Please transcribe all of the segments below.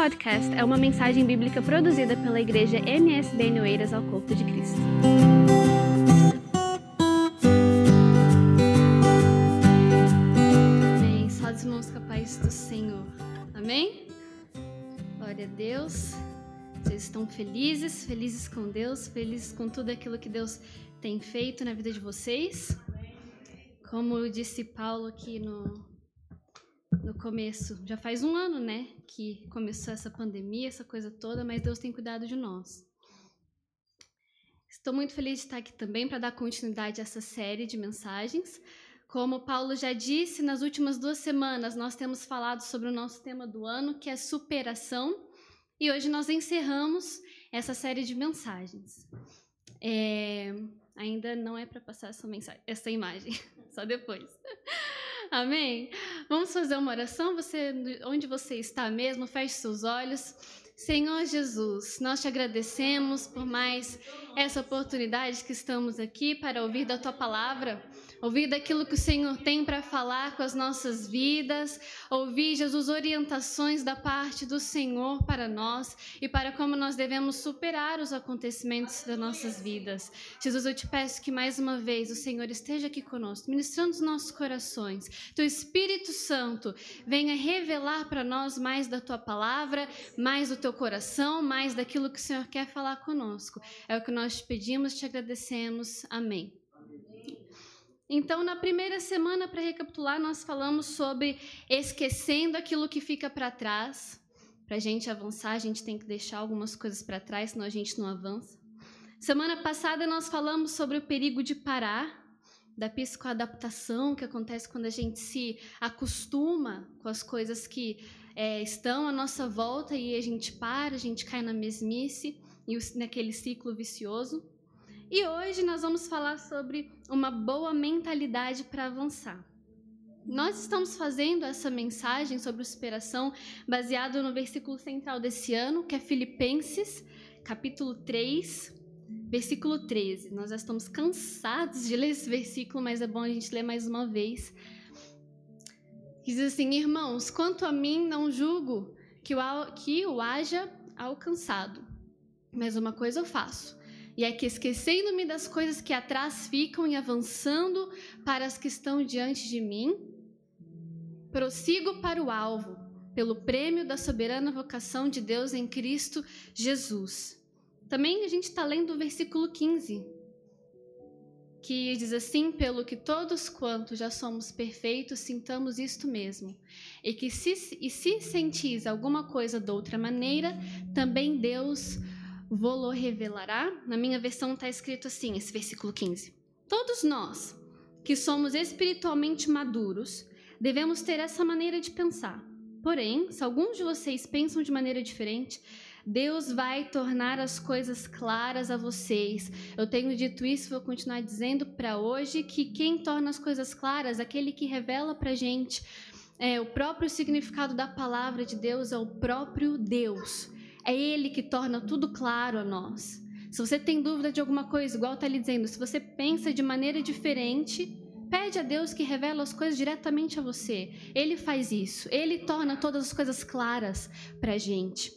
podcast é uma mensagem bíblica produzida pela igreja MSB Noeiras ao Corpo de Cristo. Amém. Só os irmãos capazes do Senhor. Amém? Glória a Deus. Vocês estão felizes, felizes com Deus, felizes com tudo aquilo que Deus tem feito na vida de vocês? Como disse Paulo aqui no, no começo, já faz um ano, né, que começou essa pandemia, essa coisa toda, mas Deus tem cuidado de nós. Estou muito feliz de estar aqui também para dar continuidade a essa série de mensagens. Como Paulo já disse, nas últimas duas semanas nós temos falado sobre o nosso tema do ano, que é superação, e hoje nós encerramos essa série de mensagens. É, ainda não é para passar essa, mensagem, essa imagem, só depois. Amém? Vamos fazer uma oração? Você, onde você está mesmo, feche seus olhos. Senhor Jesus, nós te agradecemos por mais essa oportunidade que estamos aqui para ouvir da tua palavra ouvir daquilo que o Senhor tem para falar com as nossas vidas, ouvir, Jesus, orientações da parte do Senhor para nós e para como nós devemos superar os acontecimentos das nossas vidas. Jesus, eu te peço que mais uma vez o Senhor esteja aqui conosco, ministrando os nossos corações. Teu Espírito Santo venha revelar para nós mais da tua palavra, mais do teu coração, mais daquilo que o Senhor quer falar conosco. É o que nós te pedimos, te agradecemos. Amém. Então, na primeira semana, para recapitular, nós falamos sobre esquecendo aquilo que fica para trás. Para a gente avançar, a gente tem que deixar algumas coisas para trás, senão a gente não avança. Semana passada, nós falamos sobre o perigo de parar, da psicoadaptação que acontece quando a gente se acostuma com as coisas que é, estão à nossa volta e a gente para, a gente cai na mesmice naquele ciclo vicioso. E hoje nós vamos falar sobre uma boa mentalidade para avançar. Nós estamos fazendo essa mensagem sobre superação baseado no versículo central desse ano, que é Filipenses, capítulo 3, versículo 13. Nós já estamos cansados de ler esse versículo, mas é bom a gente ler mais uma vez. Diz assim: Irmãos, quanto a mim, não julgo que o, que o haja alcançado, mas uma coisa eu faço e é que, esquecendo-me das coisas que atrás ficam e avançando para as que estão diante de mim, prossigo para o alvo, pelo prêmio da soberana vocação de Deus em Cristo Jesus. Também a gente está lendo o versículo 15, que diz assim: Pelo que todos quantos já somos perfeitos, sintamos isto mesmo, e que se, e se sentis alguma coisa de outra maneira, também Deus vou revelará. Na minha versão está escrito assim, esse versículo 15. Todos nós que somos espiritualmente maduros devemos ter essa maneira de pensar. Porém, se alguns de vocês pensam de maneira diferente, Deus vai tornar as coisas claras a vocês. Eu tenho dito isso, vou continuar dizendo para hoje que quem torna as coisas claras, aquele que revela para gente é, o próprio significado da palavra de Deus, é o próprio Deus. É Ele que torna tudo claro a nós. Se você tem dúvida de alguma coisa, igual está ali dizendo, se você pensa de maneira diferente, pede a Deus que revela as coisas diretamente a você. Ele faz isso. Ele torna todas as coisas claras para a gente.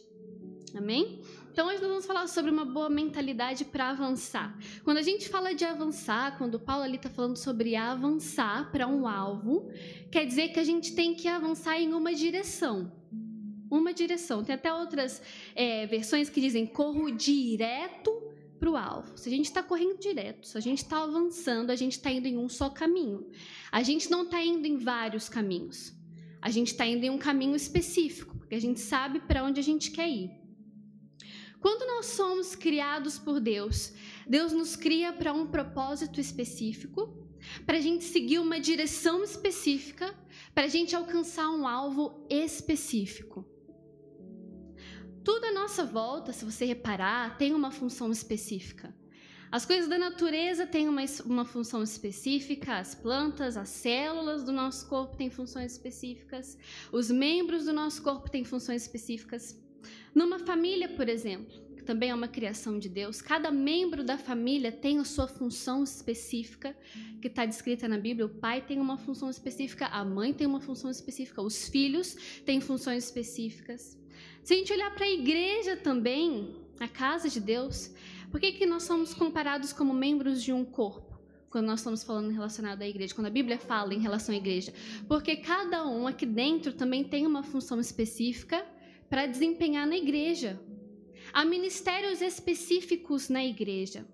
Amém? Então, hoje nós vamos falar sobre uma boa mentalidade para avançar. Quando a gente fala de avançar, quando o Paulo ali está falando sobre avançar para um alvo, quer dizer que a gente tem que avançar em uma direção uma direção. Tem até outras é, versões que dizem corro direto para o alvo. Se a gente está correndo direto, se a gente está avançando, a gente está indo em um só caminho. A gente não está indo em vários caminhos. A gente está indo em um caminho específico, porque a gente sabe para onde a gente quer ir. Quando nós somos criados por Deus, Deus nos cria para um propósito específico, para a gente seguir uma direção específica, para a gente alcançar um alvo específico. Tudo à nossa volta, se você reparar, tem uma função específica. As coisas da natureza têm uma, uma função específica, as plantas, as células do nosso corpo têm funções específicas, os membros do nosso corpo têm funções específicas. Numa família, por exemplo, que também é uma criação de Deus, cada membro da família tem a sua função específica, que está descrita na Bíblia. O pai tem uma função específica, a mãe tem uma função específica, os filhos têm funções específicas. Se a gente olhar para a igreja também, a casa de Deus, por que, que nós somos comparados como membros de um corpo? Quando nós estamos falando relacionado à igreja, quando a Bíblia fala em relação à igreja. Porque cada um aqui dentro também tem uma função específica para desempenhar na igreja. Há ministérios específicos na igreja.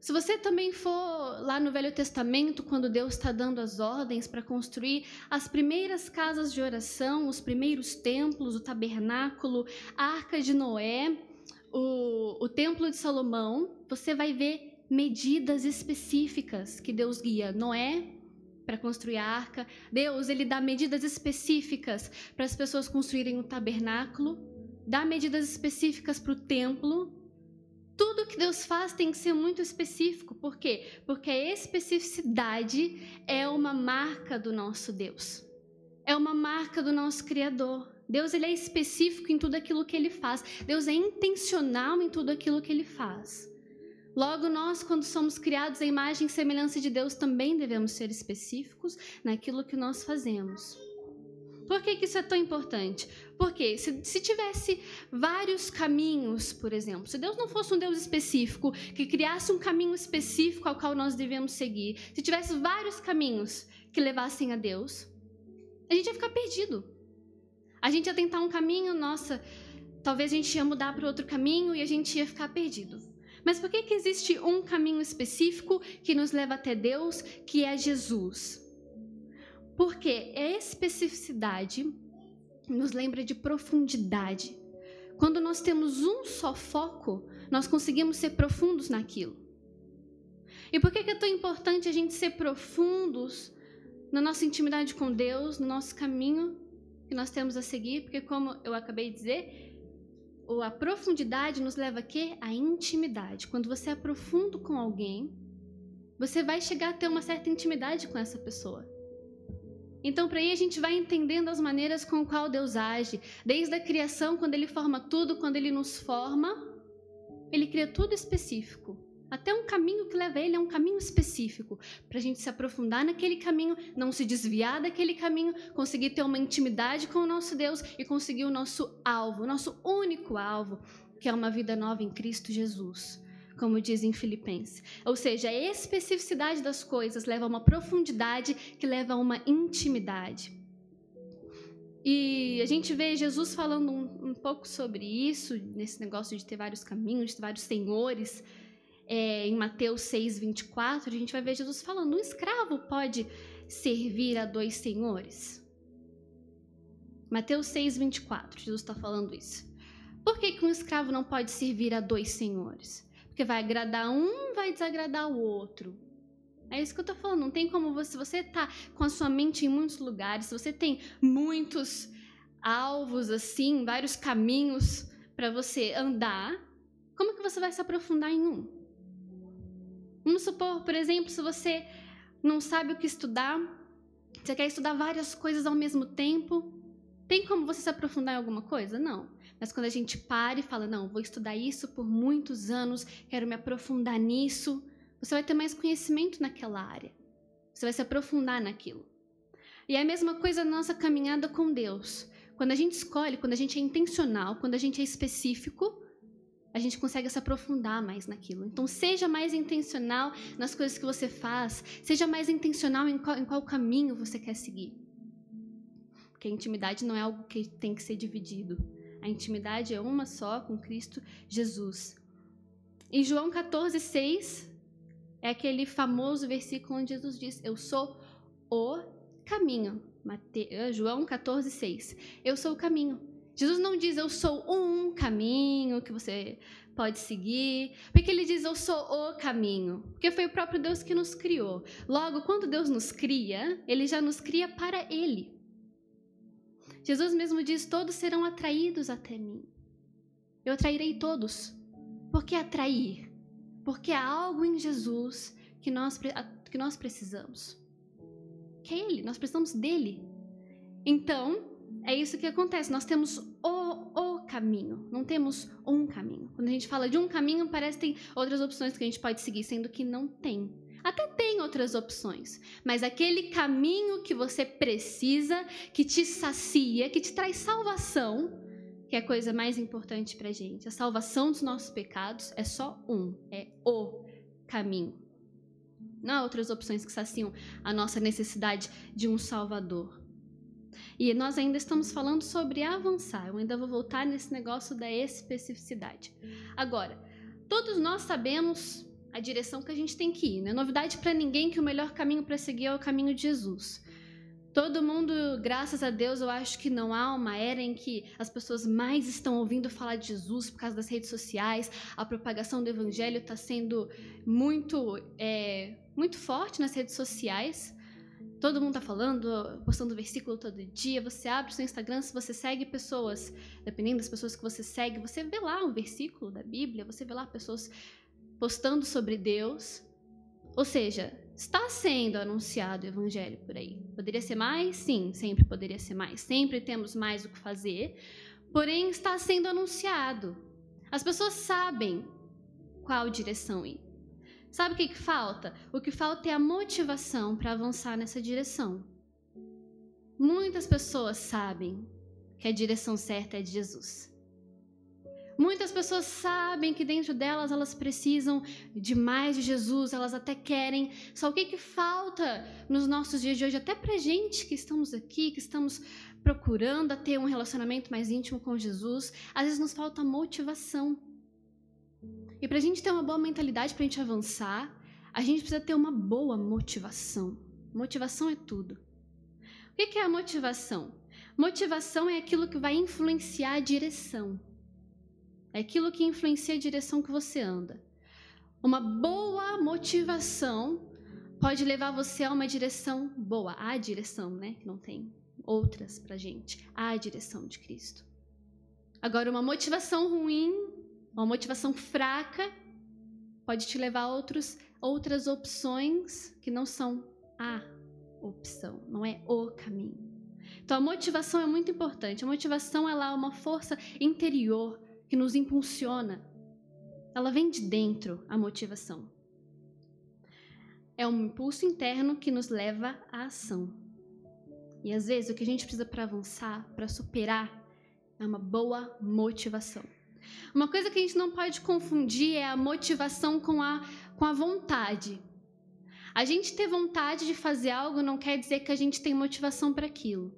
Se você também for lá no Velho Testamento, quando Deus está dando as ordens para construir as primeiras casas de oração, os primeiros templos, o tabernáculo, a arca de Noé, o, o templo de Salomão, você vai ver medidas específicas que Deus guia. Noé para construir a arca. Deus ele dá medidas específicas para as pessoas construírem o tabernáculo, dá medidas específicas para o templo tudo que Deus faz tem que ser muito específico. Por quê? Porque a especificidade é uma marca do nosso Deus. É uma marca do nosso Criador. Deus ele é específico em tudo aquilo que ele faz. Deus é intencional em tudo aquilo que ele faz. Logo, nós, quando somos criados à imagem e semelhança de Deus, também devemos ser específicos naquilo que nós fazemos. Por que, que isso é tão importante? Porque se, se tivesse vários caminhos, por exemplo, se Deus não fosse um Deus específico, que criasse um caminho específico ao qual nós devemos seguir, se tivesse vários caminhos que levassem a Deus, a gente ia ficar perdido. A gente ia tentar um caminho, nossa, talvez a gente ia mudar para outro caminho e a gente ia ficar perdido. Mas por que, que existe um caminho específico que nos leva até Deus, que é Jesus? Porque a especificidade nos lembra de profundidade. Quando nós temos um só foco, nós conseguimos ser profundos naquilo. E por que é tão importante a gente ser profundos na nossa intimidade com Deus, no nosso caminho que nós temos a seguir? Porque, como eu acabei de dizer, a profundidade nos leva a quê? A intimidade. Quando você é profundo com alguém, você vai chegar a ter uma certa intimidade com essa pessoa. Então, para aí a gente vai entendendo as maneiras com qual Deus age, desde a criação, quando Ele forma tudo, quando Ele nos forma, Ele cria tudo específico. Até um caminho que leva ele é um caminho específico, para a gente se aprofundar naquele caminho, não se desviar daquele caminho, conseguir ter uma intimidade com o nosso Deus e conseguir o nosso alvo, o nosso único alvo, que é uma vida nova em Cristo Jesus como diz em Filipenses. Ou seja, a especificidade das coisas leva a uma profundidade que leva a uma intimidade. E a gente vê Jesus falando um, um pouco sobre isso, nesse negócio de ter vários caminhos, de ter vários senhores. É, em Mateus 6, 24, a gente vai ver Jesus falando: um escravo pode servir a dois senhores? Mateus 6, 24, Jesus está falando isso. Por que, que um escravo não pode servir a dois senhores? Porque vai agradar um, vai desagradar o outro. É isso que eu tô falando. Não tem como você, se você tá com a sua mente em muitos lugares, se você tem muitos alvos assim, vários caminhos para você andar, como que você vai se aprofundar em um? Vamos supor, por exemplo, se você não sabe o que estudar, você quer estudar várias coisas ao mesmo tempo, tem como você se aprofundar em alguma coisa? Não. Mas quando a gente para e fala, não, vou estudar isso por muitos anos, quero me aprofundar nisso, você vai ter mais conhecimento naquela área. Você vai se aprofundar naquilo. E é a mesma coisa na nossa caminhada com Deus. Quando a gente escolhe, quando a gente é intencional, quando a gente é específico, a gente consegue se aprofundar mais naquilo. Então, seja mais intencional nas coisas que você faz, seja mais intencional em qual, em qual caminho você quer seguir. Porque a intimidade não é algo que tem que ser dividido. A intimidade é uma só com Cristo Jesus. Em João 14, 6, é aquele famoso versículo onde Jesus diz: Eu sou o caminho. Mate... Eh, João 14, 6. Eu sou o caminho. Jesus não diz eu sou um caminho que você pode seguir, porque ele diz eu sou o caminho, porque foi o próprio Deus que nos criou. Logo, quando Deus nos cria, ele já nos cria para ele. Jesus mesmo diz: Todos serão atraídos até mim. Eu atrairei todos. Por que atrair? Porque há algo em Jesus que nós, que nós precisamos. Que é Ele, nós precisamos dele. Então, é isso que acontece. Nós temos o, o caminho, não temos um caminho. Quando a gente fala de um caminho, parece que tem outras opções que a gente pode seguir, sendo que não tem. Até tem outras opções, mas aquele caminho que você precisa, que te sacia, que te traz salvação, que é a coisa mais importante para gente. A salvação dos nossos pecados é só um, é o caminho. Não há outras opções que saciam a nossa necessidade de um Salvador. E nós ainda estamos falando sobre avançar. Eu ainda vou voltar nesse negócio da especificidade. Agora, todos nós sabemos a direção que a gente tem que ir. Não é novidade para ninguém que o melhor caminho para seguir é o caminho de Jesus. Todo mundo, graças a Deus, eu acho que não há uma era em que as pessoas mais estão ouvindo falar de Jesus por causa das redes sociais. A propagação do evangelho está sendo muito, é, muito forte nas redes sociais. Todo mundo está falando, postando versículo todo dia. Você abre o seu Instagram, se você segue pessoas, dependendo das pessoas que você segue, você vê lá um versículo da Bíblia, você vê lá pessoas postando sobre Deus. Ou seja, está sendo anunciado o evangelho por aí. Poderia ser mais? Sim, sempre poderia ser mais. Sempre temos mais o que fazer. Porém, está sendo anunciado. As pessoas sabem qual direção ir. Sabe o que, que falta? O que falta é a motivação para avançar nessa direção. Muitas pessoas sabem que a direção certa é de Jesus. Muitas pessoas sabem que dentro delas elas precisam de mais de Jesus, elas até querem. Só o que, que falta nos nossos dias de hoje, até para gente que estamos aqui, que estamos procurando a ter um relacionamento mais íntimo com Jesus, às vezes nos falta motivação. E para a gente ter uma boa mentalidade, para a gente avançar, a gente precisa ter uma boa motivação. Motivação é tudo. O que é a motivação? Motivação é aquilo que vai influenciar a direção. É aquilo que influencia a direção que você anda. Uma boa motivação pode levar você a uma direção boa, a direção, né? Que não tem outras pra gente, a direção de Cristo. Agora, uma motivação ruim, uma motivação fraca, pode te levar a outros, outras opções que não são a opção, não é o caminho. Então, a motivação é muito importante. A motivação ela é uma força interior que nos impulsiona. Ela vem de dentro, a motivação. É um impulso interno que nos leva à ação. E às vezes o que a gente precisa para avançar, para superar, é uma boa motivação. Uma coisa que a gente não pode confundir é a motivação com a, com a vontade. A gente ter vontade de fazer algo não quer dizer que a gente tem motivação para aquilo.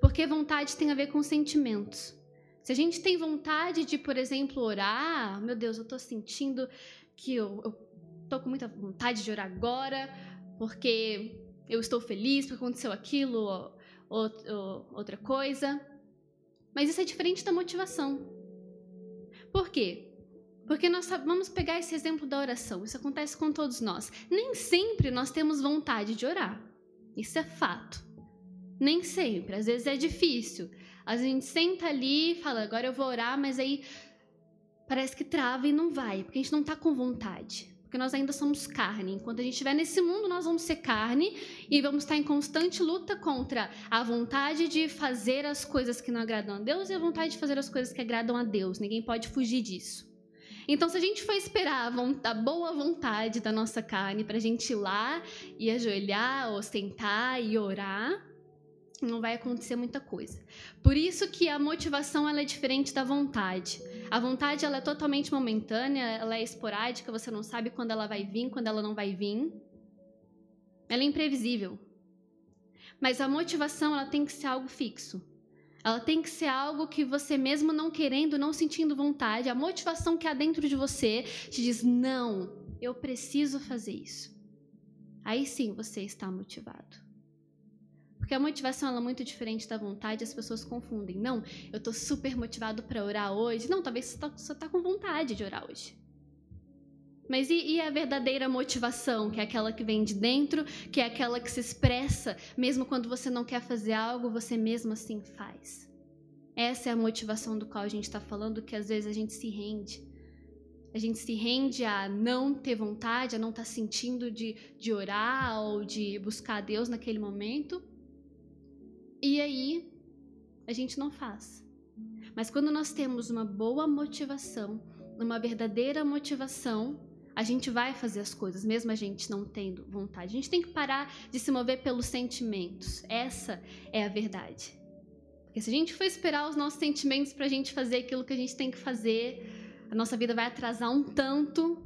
Porque vontade tem a ver com sentimentos. Se a gente tem vontade de, por exemplo, orar, meu Deus, eu estou sentindo que eu, estou com muita vontade de orar agora, porque eu estou feliz porque aconteceu aquilo ou, ou, ou outra coisa. Mas isso é diferente da motivação. Por quê? Porque nós vamos pegar esse exemplo da oração. Isso acontece com todos nós. Nem sempre nós temos vontade de orar. Isso é fato. Nem sempre. Às vezes é difícil. A gente senta ali e fala, agora eu vou orar, mas aí parece que trava e não vai, porque a gente não está com vontade. Porque nós ainda somos carne. Enquanto a gente estiver nesse mundo, nós vamos ser carne e vamos estar em constante luta contra a vontade de fazer as coisas que não agradam a Deus e a vontade de fazer as coisas que agradam a Deus. Ninguém pode fugir disso. Então, se a gente for esperar a, a boa vontade da nossa carne para a gente ir lá e ajoelhar, ou sentar e orar, não vai acontecer muita coisa. Por isso que a motivação ela é diferente da vontade. A vontade ela é totalmente momentânea, ela é esporádica, você não sabe quando ela vai vir, quando ela não vai vir. Ela é imprevisível. Mas a motivação ela tem que ser algo fixo. Ela tem que ser algo que você mesmo não querendo, não sentindo vontade, a motivação que há dentro de você te diz: "Não, eu preciso fazer isso". Aí sim você está motivado. Porque a motivação ela é muito diferente da vontade, as pessoas confundem. Não, eu estou super motivado para orar hoje. Não, talvez você só está com vontade de orar hoje. Mas e, e, a verdadeira motivação, que é aquela que vem de dentro, que é aquela que se expressa, mesmo quando você não quer fazer algo, você mesmo assim faz. Essa é a motivação do qual a gente está falando, que às vezes a gente se rende. A gente se rende a não ter vontade, a não estar tá sentindo de, de orar ou de buscar a Deus naquele momento. E aí a gente não faz. Mas quando nós temos uma boa motivação, uma verdadeira motivação, a gente vai fazer as coisas, mesmo a gente não tendo vontade. A gente tem que parar de se mover pelos sentimentos. Essa é a verdade. Porque se a gente for esperar os nossos sentimentos para a gente fazer aquilo que a gente tem que fazer, a nossa vida vai atrasar um tanto.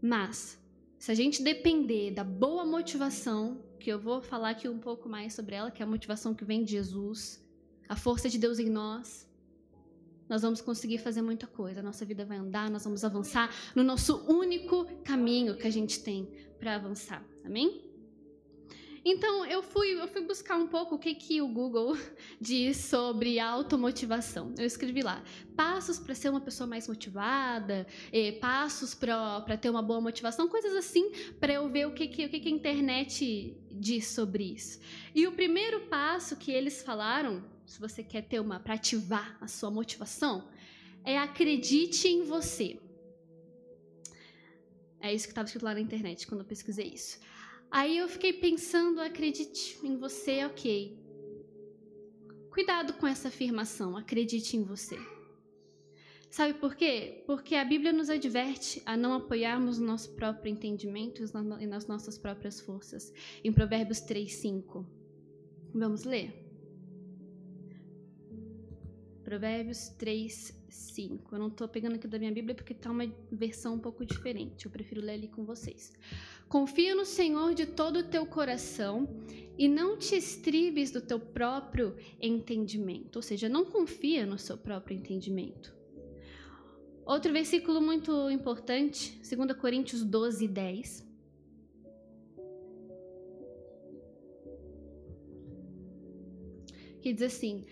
Mas, se a gente depender da boa motivação, que eu vou falar aqui um pouco mais sobre ela, que é a motivação que vem de Jesus, a força de Deus em nós, nós vamos conseguir fazer muita coisa. A nossa vida vai andar, nós vamos avançar no nosso único caminho que a gente tem para avançar. Amém? Então, eu fui, eu fui buscar um pouco o que, que o Google diz sobre automotivação. Eu escrevi lá: passos para ser uma pessoa mais motivada, eh, passos para ter uma boa motivação, coisas assim, para eu ver o que, que, o que, que a internet diz sobre isso. E o primeiro passo que eles falaram se você quer ter uma para ativar a sua motivação, é acredite em você. É isso que estava escrito lá na internet quando eu pesquisei isso. Aí eu fiquei pensando, acredite em você, ok. Cuidado com essa afirmação, acredite em você. Sabe por quê? Porque a Bíblia nos adverte a não apoiarmos o nosso próprio entendimento e nas nossas próprias forças. Em Provérbios 3, 5. Vamos ler? Provérbios 3, 5. Eu não estou pegando aqui da minha Bíblia porque está uma versão um pouco diferente. Eu prefiro ler ali com vocês. Confia no Senhor de todo o teu coração e não te estribes do teu próprio entendimento. Ou seja, não confia no seu próprio entendimento. Outro versículo muito importante, 2 Coríntios 12, 10. Que diz assim: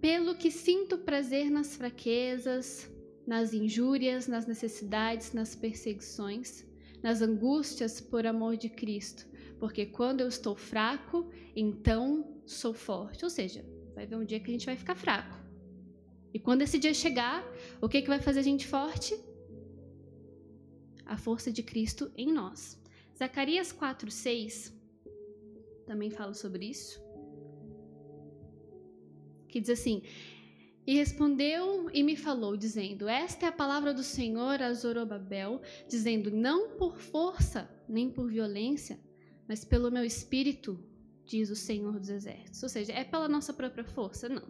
pelo que sinto prazer nas fraquezas, nas injúrias, nas necessidades, nas perseguições, nas angústias por amor de Cristo. Porque quando eu estou fraco, então sou forte. Ou seja, vai haver um dia que a gente vai ficar fraco. E quando esse dia chegar, o que, que vai fazer a gente forte? A força de Cristo em nós. Zacarias 4,6 também fala sobre isso que diz assim: E respondeu e me falou, dizendo: Esta é a palavra do Senhor a Zorobabel, dizendo: Não por força, nem por violência, mas pelo meu espírito, diz o Senhor dos Exércitos. Ou seja, é pela nossa própria força? Não.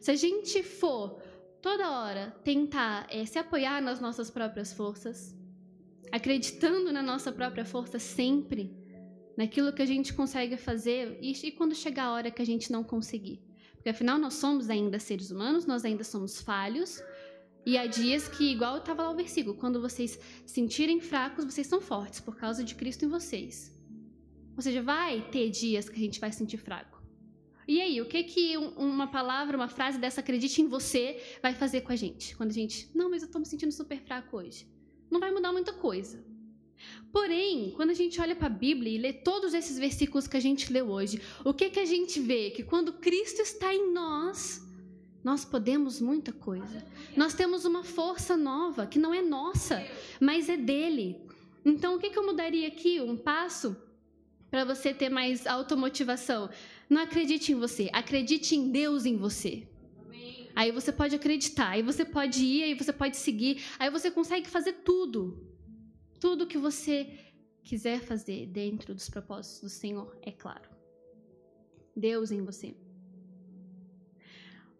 Se a gente for toda hora tentar é, se apoiar nas nossas próprias forças, acreditando na nossa própria força sempre, naquilo que a gente consegue fazer, e, e quando chegar a hora que a gente não conseguir. Porque afinal nós somos ainda seres humanos, nós ainda somos falhos. E há dias que, igual estava lá o versículo, quando vocês sentirem fracos, vocês são fortes por causa de Cristo em vocês. Ou seja, vai ter dias que a gente vai sentir fraco. E aí, o que que uma palavra, uma frase dessa acredite em você vai fazer com a gente? Quando a gente, não, mas eu estou me sentindo super fraco hoje. Não vai mudar muita coisa. Porém, quando a gente olha para a Bíblia e lê todos esses versículos que a gente leu hoje, o que que a gente vê? Que quando Cristo está em nós, nós podemos muita coisa. Nós temos uma força nova que não é nossa, mas é dele. Então, o que que eu mudaria aqui? Um passo para você ter mais automotivação. Não acredite em você, acredite em Deus em você. Aí você pode acreditar, aí você pode ir, aí você pode seguir, aí você consegue fazer tudo tudo que você quiser fazer dentro dos propósitos do Senhor, é claro. Deus em você.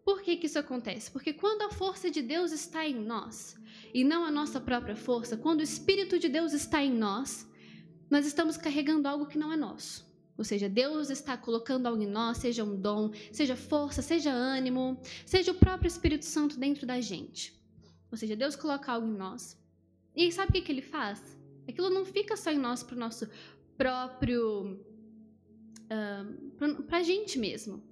Por que, que isso acontece? Porque quando a força de Deus está em nós, e não a nossa própria força, quando o Espírito de Deus está em nós, nós estamos carregando algo que não é nosso. Ou seja, Deus está colocando algo em nós, seja um dom, seja força, seja ânimo, seja o próprio Espírito Santo dentro da gente. Ou seja, Deus coloca algo em nós. E sabe o que, que ele faz? Aquilo não fica só em nós para o nosso próprio. Uh, para a gente mesmo.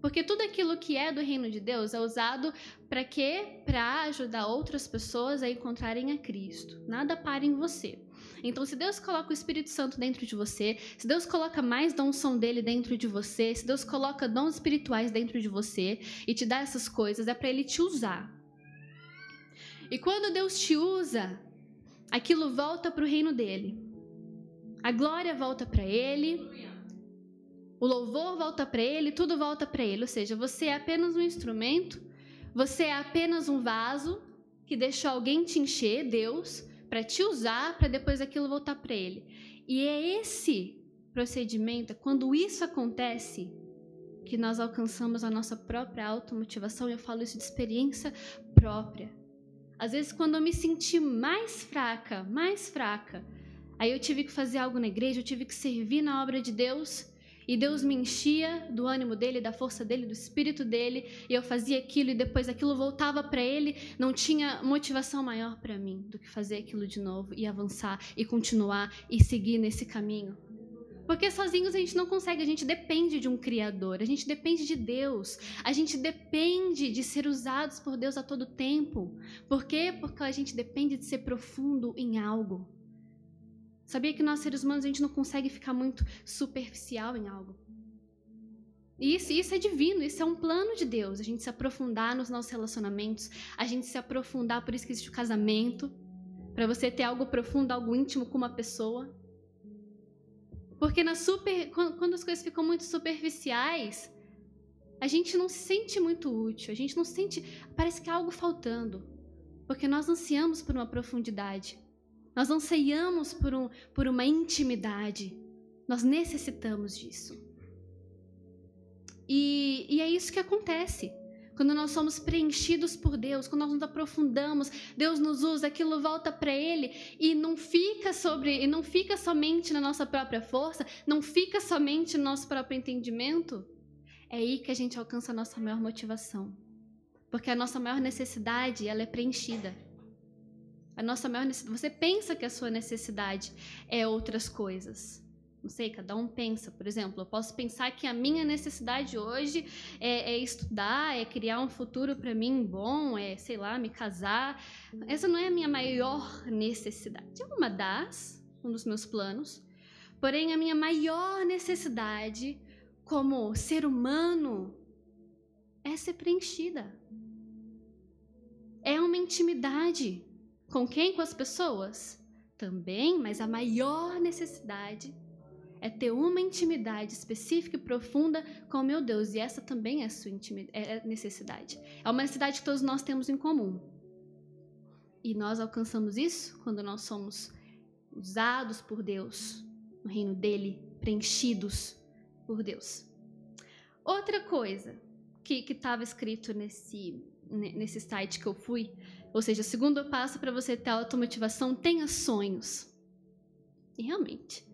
Porque tudo aquilo que é do reino de Deus é usado para quê? Para ajudar outras pessoas a encontrarem a Cristo. Nada para em você. Então, se Deus coloca o Espírito Santo dentro de você, se Deus coloca mais da unção dele dentro de você, se Deus coloca dons espirituais dentro de você e te dá essas coisas, é para ele te usar. E quando Deus te usa, aquilo volta para o reino dele. A glória volta para ele. O louvor volta para ele, tudo volta para ele. Ou seja, você é apenas um instrumento, você é apenas um vaso que deixou alguém te encher, Deus, para te usar, para depois aquilo voltar para ele. E é esse procedimento, quando isso acontece, que nós alcançamos a nossa própria automotivação. Eu falo isso de experiência própria. Às vezes, quando eu me senti mais fraca, mais fraca, aí eu tive que fazer algo na igreja, eu tive que servir na obra de Deus. E Deus me enchia do ânimo dele, da força dele, do espírito dele, e eu fazia aquilo e depois aquilo voltava para ele, não tinha motivação maior para mim do que fazer aquilo de novo e avançar e continuar e seguir nesse caminho. Porque sozinhos a gente não consegue, a gente depende de um Criador, a gente depende de Deus, a gente depende de ser usados por Deus a todo tempo. Por quê? Porque a gente depende de ser profundo em algo. Sabia que nós, seres humanos, a gente não consegue ficar muito superficial em algo. Isso, isso é divino, isso é um plano de Deus. A gente se aprofundar nos nossos relacionamentos, a gente se aprofundar, por isso que existe o casamento, para você ter algo profundo, algo íntimo com uma pessoa. Porque na super, quando as coisas ficam muito superficiais, a gente não se sente muito útil, a gente não sente, parece que há algo faltando. Porque nós ansiamos por uma profundidade. Nós anseiamos por, um, por uma intimidade. Nós necessitamos disso. E, e é isso que acontece. Quando nós somos preenchidos por Deus, quando nós nos aprofundamos, Deus nos usa, aquilo volta para Ele e não fica sobre, e não fica somente na nossa própria força, não fica somente no nosso próprio entendimento. É aí que a gente alcança a nossa maior motivação, porque a nossa maior necessidade ela é preenchida. A nossa maior necessidade, você pensa que a sua necessidade é outras coisas, não sei, cada um pensa. Por exemplo, eu posso pensar que a minha necessidade hoje é, é estudar, é criar um futuro para mim bom, é, sei lá, me casar. Essa não é a minha maior necessidade. É uma das, um dos meus planos. Porém, a minha maior necessidade como ser humano é ser preenchida. É uma intimidade. Com quem? Com as pessoas? Também, mas a maior necessidade é ter uma intimidade específica e profunda com o meu Deus. E essa também é a sua é, é necessidade. É uma necessidade que todos nós temos em comum. E nós alcançamos isso quando nós somos usados por Deus, no reino dele, preenchidos por Deus. Outra coisa que estava escrito nesse, nesse site que eu fui, ou seja, o segundo passo para você ter automotivação, tenha sonhos. E realmente,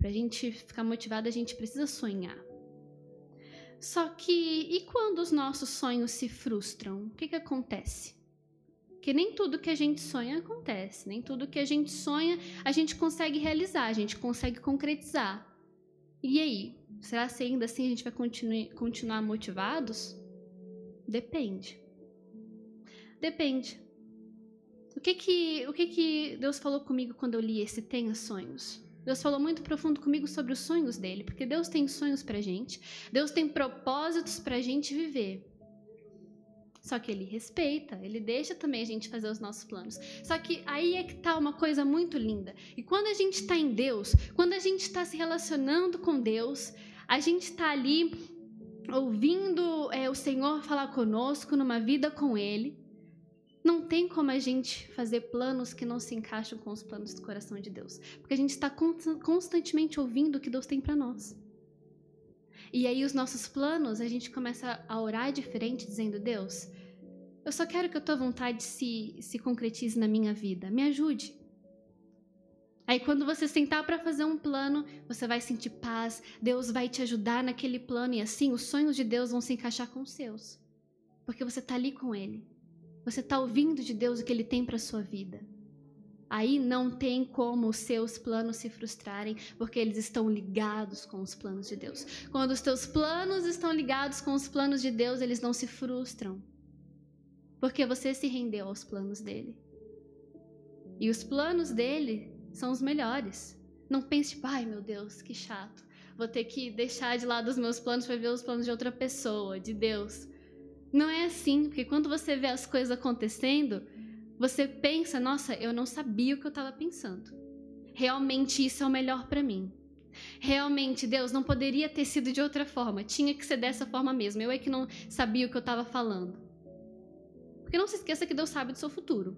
para a gente ficar motivado, a gente precisa sonhar. Só que, e quando os nossos sonhos se frustram? O que, que acontece? Que nem tudo que a gente sonha acontece, nem tudo que a gente sonha a gente consegue realizar, a gente consegue concretizar. E aí? Será que ainda assim a gente vai continuar motivados? Depende. Depende. O que que, o que que Deus falou comigo quando eu li esse Tenha Sonhos? Deus falou muito profundo comigo sobre os sonhos dele, porque Deus tem sonhos pra gente, Deus tem propósitos pra gente viver. Só que ele respeita, ele deixa também a gente fazer os nossos planos. Só que aí é que tá uma coisa muito linda. E quando a gente está em Deus, quando a gente está se relacionando com Deus, a gente está ali ouvindo é, o Senhor falar conosco numa vida com Ele. Não tem como a gente fazer planos que não se encaixam com os planos do coração de Deus, porque a gente está constantemente ouvindo o que Deus tem para nós. E aí os nossos planos, a gente começa a orar diferente, dizendo: Deus, eu só quero que a tua vontade se, se concretize na minha vida. Me ajude. Aí quando você sentar para fazer um plano, você vai sentir paz, Deus vai te ajudar naquele plano e assim os sonhos de Deus vão se encaixar com os seus. Porque você está ali com ele. Você está ouvindo de Deus o que Ele tem para sua vida. Aí não tem como os seus planos se frustrarem, porque eles estão ligados com os planos de Deus. Quando os teus planos estão ligados com os planos de Deus, eles não se frustram, porque você se rendeu aos planos dele. E os planos dele são os melhores. Não pense, tipo, ai meu Deus, que chato. Vou ter que deixar de lado os meus planos para ver os planos de outra pessoa, de Deus. Não é assim, porque quando você vê as coisas acontecendo, você pensa, nossa, eu não sabia o que eu estava pensando. Realmente isso é o melhor para mim. Realmente, Deus não poderia ter sido de outra forma, tinha que ser dessa forma mesmo. Eu é que não sabia o que eu estava falando. Porque não se esqueça que Deus sabe do seu futuro.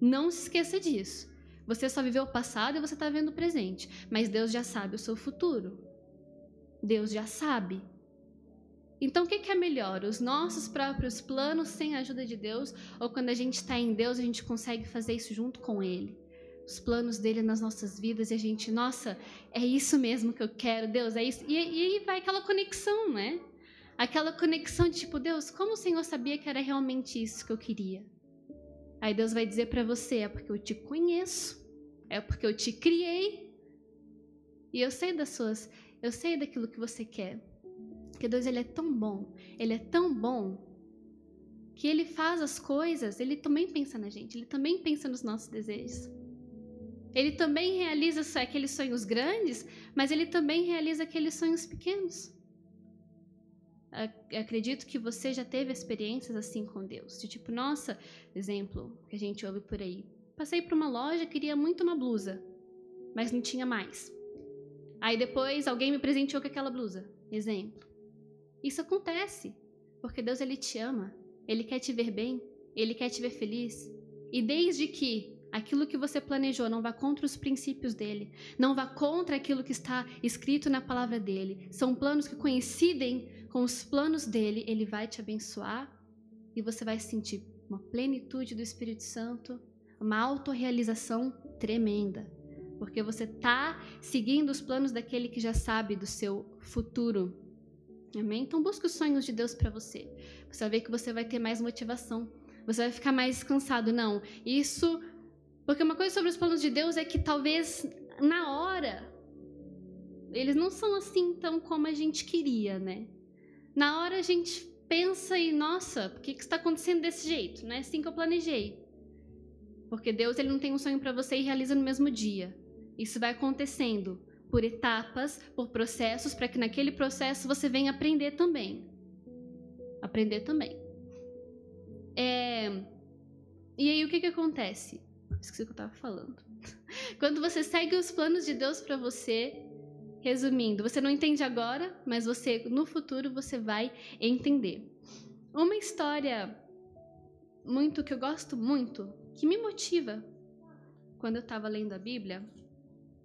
Não se esqueça disso. Você só viveu o passado e você está vendo o presente, mas Deus já sabe o seu futuro. Deus já sabe. Então, o que é melhor? Os nossos próprios planos sem a ajuda de Deus? Ou quando a gente está em Deus, a gente consegue fazer isso junto com Ele? Os planos dele nas nossas vidas e a gente, nossa, é isso mesmo que eu quero, Deus, é isso. E, aí vai aquela conexão, né? Aquela conexão de tipo, Deus, como o Senhor sabia que era realmente isso que eu queria? Aí Deus vai dizer para você: é porque eu te conheço, é porque eu te criei. E eu sei das suas, eu sei daquilo que você quer. Porque Deus ele é tão bom, ele é tão bom que ele faz as coisas, ele também pensa na gente, ele também pensa nos nossos desejos. Ele também realiza aqueles sonhos grandes, mas ele também realiza aqueles sonhos pequenos. Acredito que você já teve experiências assim com Deus. De tipo, nossa, exemplo que a gente ouve por aí. Passei por uma loja, queria muito uma blusa, mas não tinha mais. Aí depois alguém me presenteou com aquela blusa. Exemplo. Isso acontece, porque Deus ele te ama, ele quer te ver bem, ele quer te ver feliz. E desde que aquilo que você planejou não vá contra os princípios dele, não vá contra aquilo que está escrito na palavra dele, são planos que coincidem com os planos dele, ele vai te abençoar e você vai sentir uma plenitude do Espírito Santo, uma autorrealização tremenda, porque você está seguindo os planos daquele que já sabe do seu futuro. Amém? Então busque os sonhos de Deus para você. Você vai ver que você vai ter mais motivação. Você vai ficar mais cansado. Não, isso. Porque uma coisa sobre os planos de Deus é que talvez na hora eles não são assim tão como a gente queria, né? Na hora a gente pensa e, nossa, por que, que está acontecendo desse jeito? Não é assim que eu planejei. Porque Deus ele não tem um sonho para você e realiza no mesmo dia. Isso vai acontecendo por etapas, por processos, para que naquele processo você venha aprender também. Aprender também. É... E aí o que, que acontece? Esqueci o que eu estava falando. Quando você segue os planos de Deus para você, resumindo, você não entende agora, mas você no futuro você vai entender. Uma história muito que eu gosto muito, que me motiva quando eu estava lendo a Bíblia,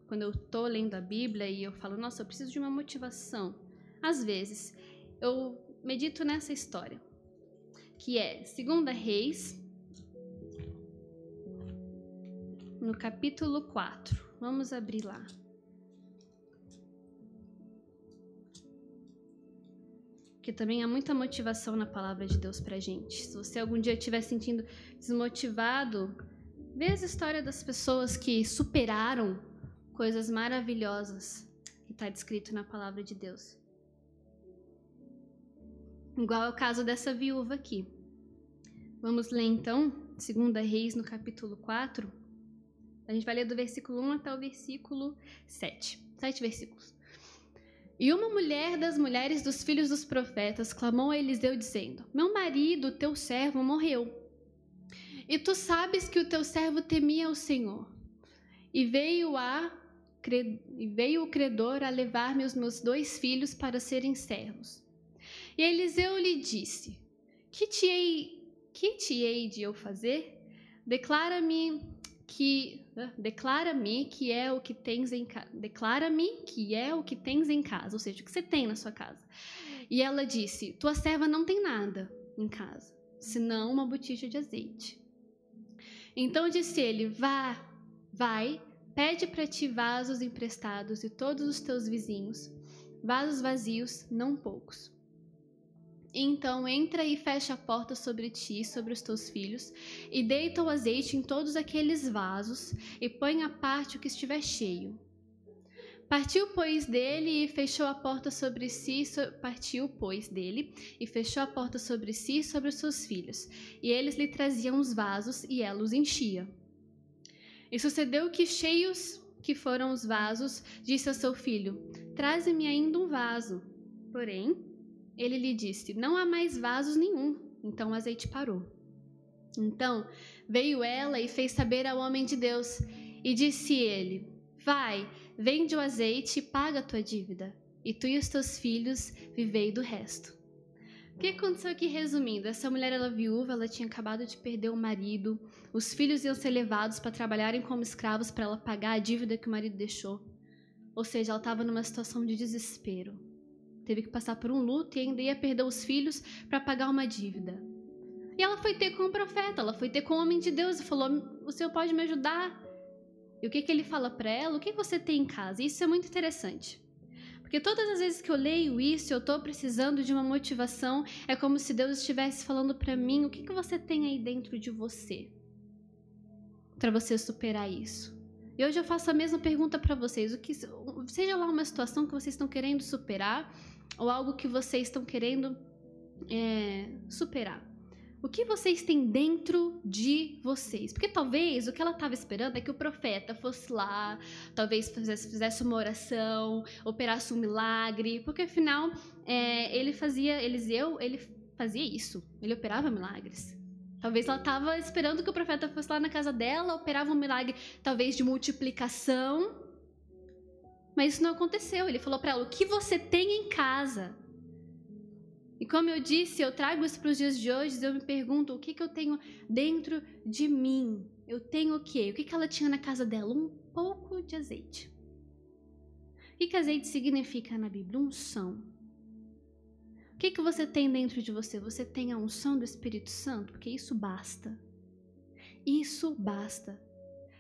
quando eu tô lendo a Bíblia e eu falo, nossa, eu preciso de uma motivação. Às vezes, eu medito nessa história, que é Segunda Reis, no capítulo 4. Vamos abrir lá. Que também há muita motivação na palavra de Deus pra gente. Se você algum dia estiver sentindo desmotivado, vê a história das pessoas que superaram coisas maravilhosas que está descrito na palavra de Deus. Igual é o caso dessa viúva aqui. Vamos ler então, 2 Reis, no capítulo 4. A gente vai ler do versículo 1 até o versículo 7. Sete versículos. E uma mulher das mulheres dos filhos dos profetas clamou a Eliseu, dizendo: Meu marido, teu servo, morreu. E tu sabes que o teu servo temia o Senhor. E veio a veio o credor a levar-me os meus dois filhos para serem servos. E Eliseu lhe disse: Que te hei, que te hei de eu fazer? Declara-me que declara-me que é o que tens em casa. Declara-me que é o que tens em casa, ou seja, o que você tem na sua casa. E ela disse: Tua serva não tem nada em casa, senão uma botija de azeite. Então disse ele: Vá, vai, Pede para ti vasos emprestados e todos os teus vizinhos, vasos vazios, não poucos. Então entra e fecha a porta sobre ti e sobre os teus filhos, e deita o azeite em todos aqueles vasos, e põe à parte o que estiver cheio. Partiu, pois, dele e fechou a porta sobre si, so... partiu, pois, dele e fechou a porta sobre si e sobre os seus filhos, e eles lhe traziam os vasos, e ela os enchia. E sucedeu que, cheios que foram os vasos, disse ao seu filho: Traze-me ainda um vaso. Porém, ele lhe disse: Não há mais vasos nenhum. Então o azeite parou. Então veio ela e fez saber ao homem de Deus. E disse ele: Vai, vende o azeite e paga a tua dívida, e tu e os teus filhos vivei do resto. O que aconteceu aqui, resumindo? Essa mulher era viúva, ela tinha acabado de perder o marido, os filhos iam ser levados para trabalharem como escravos para ela pagar a dívida que o marido deixou. Ou seja, ela estava numa situação de desespero. Teve que passar por um luto e ainda ia perder os filhos para pagar uma dívida. E ela foi ter com o profeta, ela foi ter com o homem de Deus e falou: O senhor pode me ajudar? E o que, que ele fala para ela? O que você tem em casa? Isso é muito interessante. Porque todas as vezes que eu leio isso, eu estou precisando de uma motivação, é como se Deus estivesse falando para mim: o que, que você tem aí dentro de você para você superar isso? E hoje eu faço a mesma pergunta para vocês: o que, seja lá uma situação que vocês estão querendo superar ou algo que vocês estão querendo é, superar. O que vocês têm dentro de vocês? Porque talvez o que ela estava esperando é que o profeta fosse lá, talvez fizesse, fizesse uma oração, operasse um milagre, porque afinal é, ele fazia, Eliseu, ele fazia isso, ele operava milagres. Talvez ela estava esperando que o profeta fosse lá na casa dela, operava um milagre, talvez de multiplicação, mas isso não aconteceu. Ele falou para ela: o que você tem em casa? E como eu disse, eu trago isso para os dias de hoje, eu me pergunto o que, que eu tenho dentro de mim. Eu tenho o quê? O que, que ela tinha na casa dela? Um pouco de azeite. O que, que azeite significa na Bíblia? Unção. O que, que você tem dentro de você? Você tem a unção do Espírito Santo? Porque isso basta. Isso basta.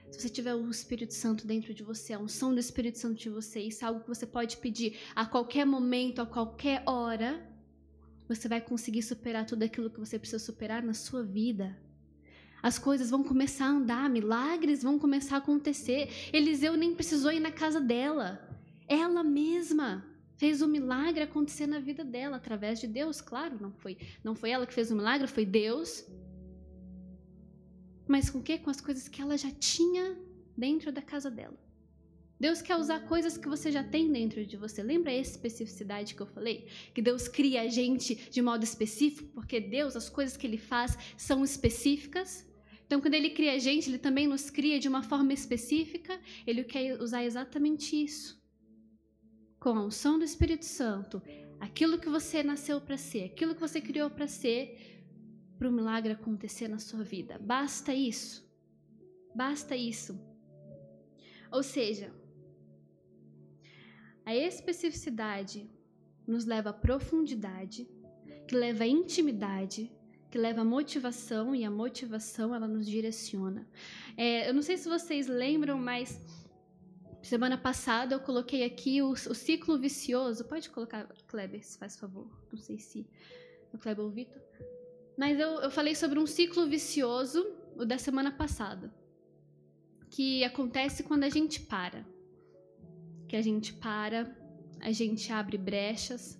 Se você tiver o Espírito Santo dentro de você, a unção do Espírito Santo de você, isso é algo que você pode pedir a qualquer momento, a qualquer hora você vai conseguir superar tudo aquilo que você precisa superar na sua vida. As coisas vão começar a andar, milagres vão começar a acontecer. Eliseu nem precisou ir na casa dela. Ela mesma fez o milagre acontecer na vida dela através de Deus, claro, não foi, não foi ela que fez o milagre, foi Deus. Mas com que? Com as coisas que ela já tinha dentro da casa dela. Deus quer usar coisas que você já tem dentro de você. Lembra a especificidade que eu falei? Que Deus cria a gente de modo específico, porque Deus, as coisas que Ele faz são específicas. Então, quando Ele cria a gente, Ele também nos cria de uma forma específica. Ele quer usar exatamente isso. Com a unção do Espírito Santo, aquilo que você nasceu para ser, aquilo que você criou para ser, para o milagre acontecer na sua vida. Basta isso. Basta isso. Ou seja, a especificidade nos leva à profundidade, que leva à intimidade, que leva à motivação e a motivação ela nos direciona. É, eu não sei se vocês lembram, mas semana passada eu coloquei aqui o, o ciclo vicioso. Pode colocar, Kleber, se faz favor. Não sei se o Kleber ou o Vitor. Mas eu, eu falei sobre um ciclo vicioso, o da semana passada, que acontece quando a gente para que a gente para, a gente abre brechas,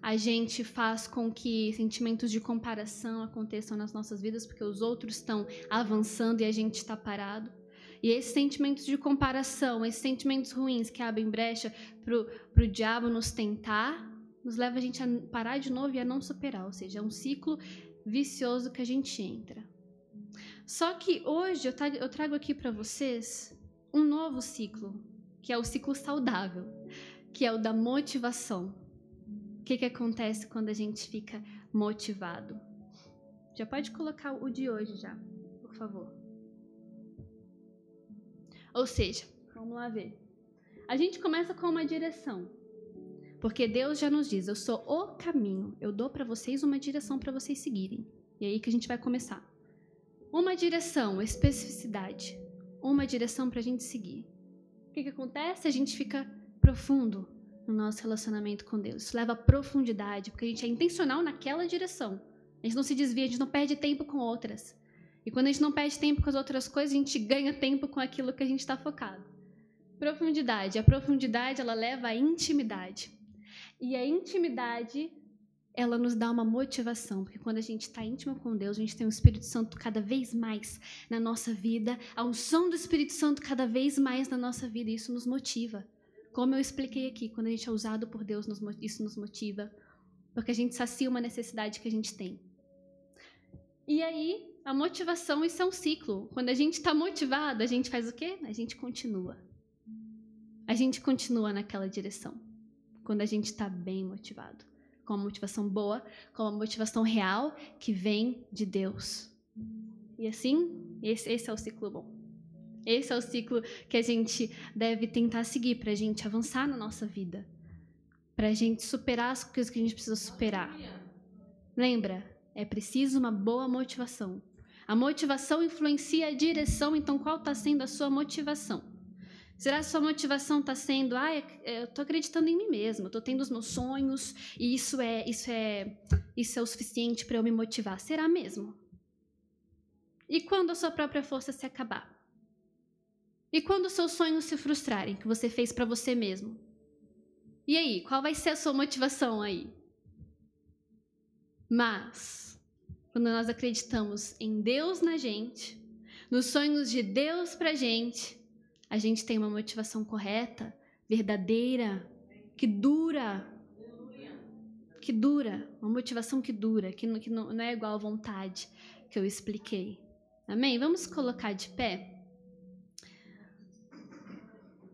a gente faz com que sentimentos de comparação aconteçam nas nossas vidas, porque os outros estão avançando e a gente está parado. E esses sentimentos de comparação, esses sentimentos ruins que abrem brecha para o diabo nos tentar, nos leva a gente a parar de novo e a não superar. Ou seja, é um ciclo vicioso que a gente entra. Só que hoje eu trago, aqui para vocês um novo ciclo que é o ciclo saudável, que é o da motivação. O que, que acontece quando a gente fica motivado? Já pode colocar o de hoje já, por favor. Ou seja, vamos lá ver. A gente começa com uma direção. Porque Deus já nos diz: Eu sou o caminho. Eu dou para vocês uma direção para vocês seguirem. E é aí que a gente vai começar. Uma direção, especificidade. Uma direção para a gente seguir que, que acontece? A gente fica profundo no nosso relacionamento com Deus. Isso leva a profundidade, porque a gente é intencional naquela direção. A gente não se desvia, a gente não perde tempo com outras. E quando a gente não perde tempo com as outras coisas, a gente ganha tempo com aquilo que a gente está focado. Profundidade. A profundidade ela leva à intimidade. E a intimidade ela nos dá uma motivação, porque quando a gente está íntimo com Deus, a gente tem o Espírito Santo cada vez mais na nossa vida, a unção do Espírito Santo cada vez mais na nossa vida, e isso nos motiva. Como eu expliquei aqui, quando a gente é usado por Deus, isso nos motiva, porque a gente sacia uma necessidade que a gente tem. E aí, a motivação, isso é um ciclo. Quando a gente está motivado, a gente faz o quê? A gente continua. A gente continua naquela direção. Quando a gente está bem motivado. Com uma motivação boa, com uma motivação real que vem de Deus. E assim, esse, esse é o ciclo bom. Esse é o ciclo que a gente deve tentar seguir para a gente avançar na nossa vida, para a gente superar as coisas que a gente precisa superar. Lembra? É preciso uma boa motivação. A motivação influencia a direção, então qual está sendo a sua motivação? Será que sua motivação está sendo, ah, eu estou acreditando em mim mesma, eu estou tendo os meus sonhos e isso é, isso é, isso é o suficiente para eu me motivar? Será mesmo? E quando a sua própria força se acabar? E quando os seus sonhos se frustrarem, que você fez para você mesmo? E aí, qual vai ser a sua motivação aí? Mas, quando nós acreditamos em Deus na gente, nos sonhos de Deus pra gente, a gente tem uma motivação correta, verdadeira, que dura. Que dura, uma motivação que dura, que não, que não, não é igual à vontade que eu expliquei. Amém? Vamos colocar de pé?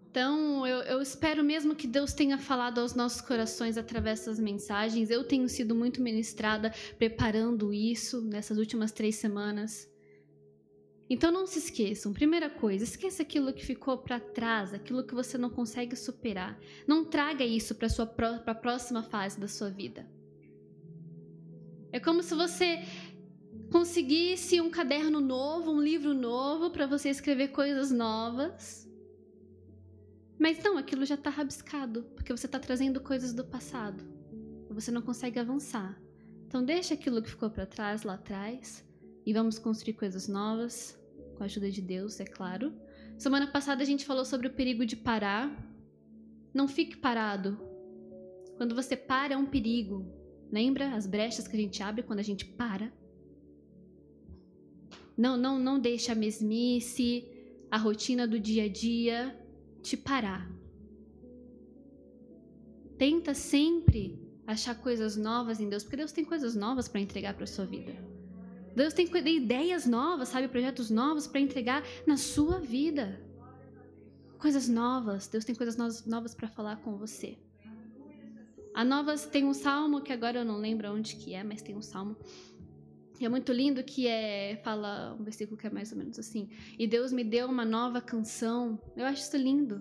Então, eu, eu, espero mesmo que Deus tenha falado aos nossos corações através dessas mensagens. Eu tenho sido muito ministrada preparando isso nessas últimas três semanas. Então, não se esqueçam. Primeira coisa, esqueça aquilo que ficou para trás, aquilo que você não consegue superar. Não traga isso para a próxima fase da sua vida. É como se você conseguisse um caderno novo, um livro novo para você escrever coisas novas. Mas não, aquilo já está rabiscado, porque você está trazendo coisas do passado. Você não consegue avançar. Então deixa aquilo que ficou para trás lá atrás e vamos construir coisas novas, com a ajuda de Deus, é claro. Semana passada a gente falou sobre o perigo de parar. Não fique parado. Quando você para é um perigo. Lembra as brechas que a gente abre quando a gente para? Não, não, não deixe a mesmice, a rotina do dia a dia te parar. Tenta sempre achar coisas novas em Deus, porque Deus tem coisas novas para entregar para sua vida. Deus tem ideias novas, sabe, projetos novos para entregar na sua vida. Coisas novas. Deus tem coisas novas para falar com você. A Novas tem um salmo que agora eu não lembro onde que é, mas tem um salmo é muito lindo que é fala um versículo que é mais ou menos assim. E Deus me deu uma nova canção. Eu acho isso lindo.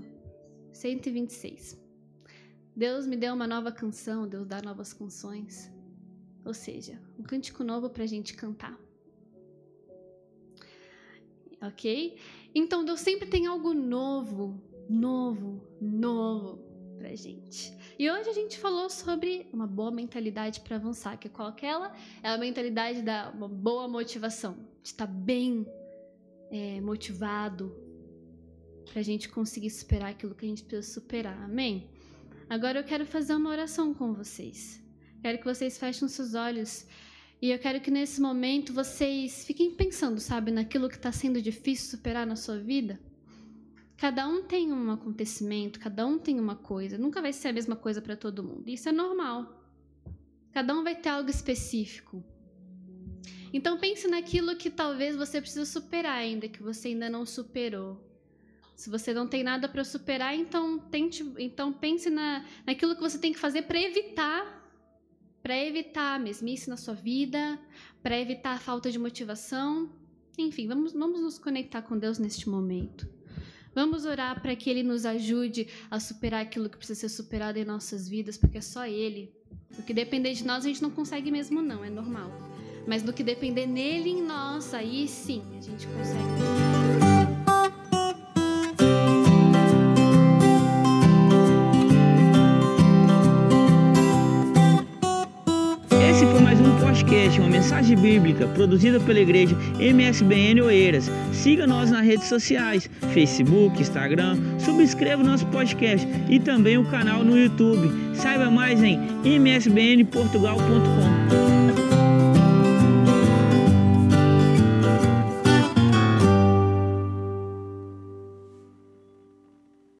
126. Deus me deu uma nova canção, Deus dá novas canções. Ou seja, um cântico novo para a gente cantar. Ok? Então Deus sempre tem algo novo, novo, novo pra gente. E hoje a gente falou sobre uma boa mentalidade para avançar, que é qual aquela? É a mentalidade da uma boa motivação, de estar bem é, motivado para a gente conseguir superar aquilo que a gente precisa superar. Amém? Agora eu quero fazer uma oração com vocês. Quero que vocês fechem seus olhos e eu quero que nesse momento vocês fiquem pensando, sabe, naquilo que está sendo difícil superar na sua vida. Cada um tem um acontecimento, cada um tem uma coisa. Nunca vai ser a mesma coisa para todo mundo. Isso é normal. Cada um vai ter algo específico. Então pense naquilo que talvez você precise superar ainda, que você ainda não superou. Se você não tem nada para superar, então tente, então pense na, naquilo que você tem que fazer para evitar, para evitar a mesmice na sua vida, para evitar a falta de motivação. Enfim, vamos, vamos nos conectar com Deus neste momento. Vamos orar para que Ele nos ajude a superar aquilo que precisa ser superado em nossas vidas, porque é só Ele. O que depender de nós a gente não consegue mesmo, não, é normal. Mas do que depender nele em nós, aí sim a gente consegue. Podcast, uma mensagem bíblica produzida pela igreja MSBN Oeiras. Siga nós nas redes sociais, Facebook, Instagram, subscreva nosso podcast e também o canal no YouTube. Saiba mais em msbnportugal.com.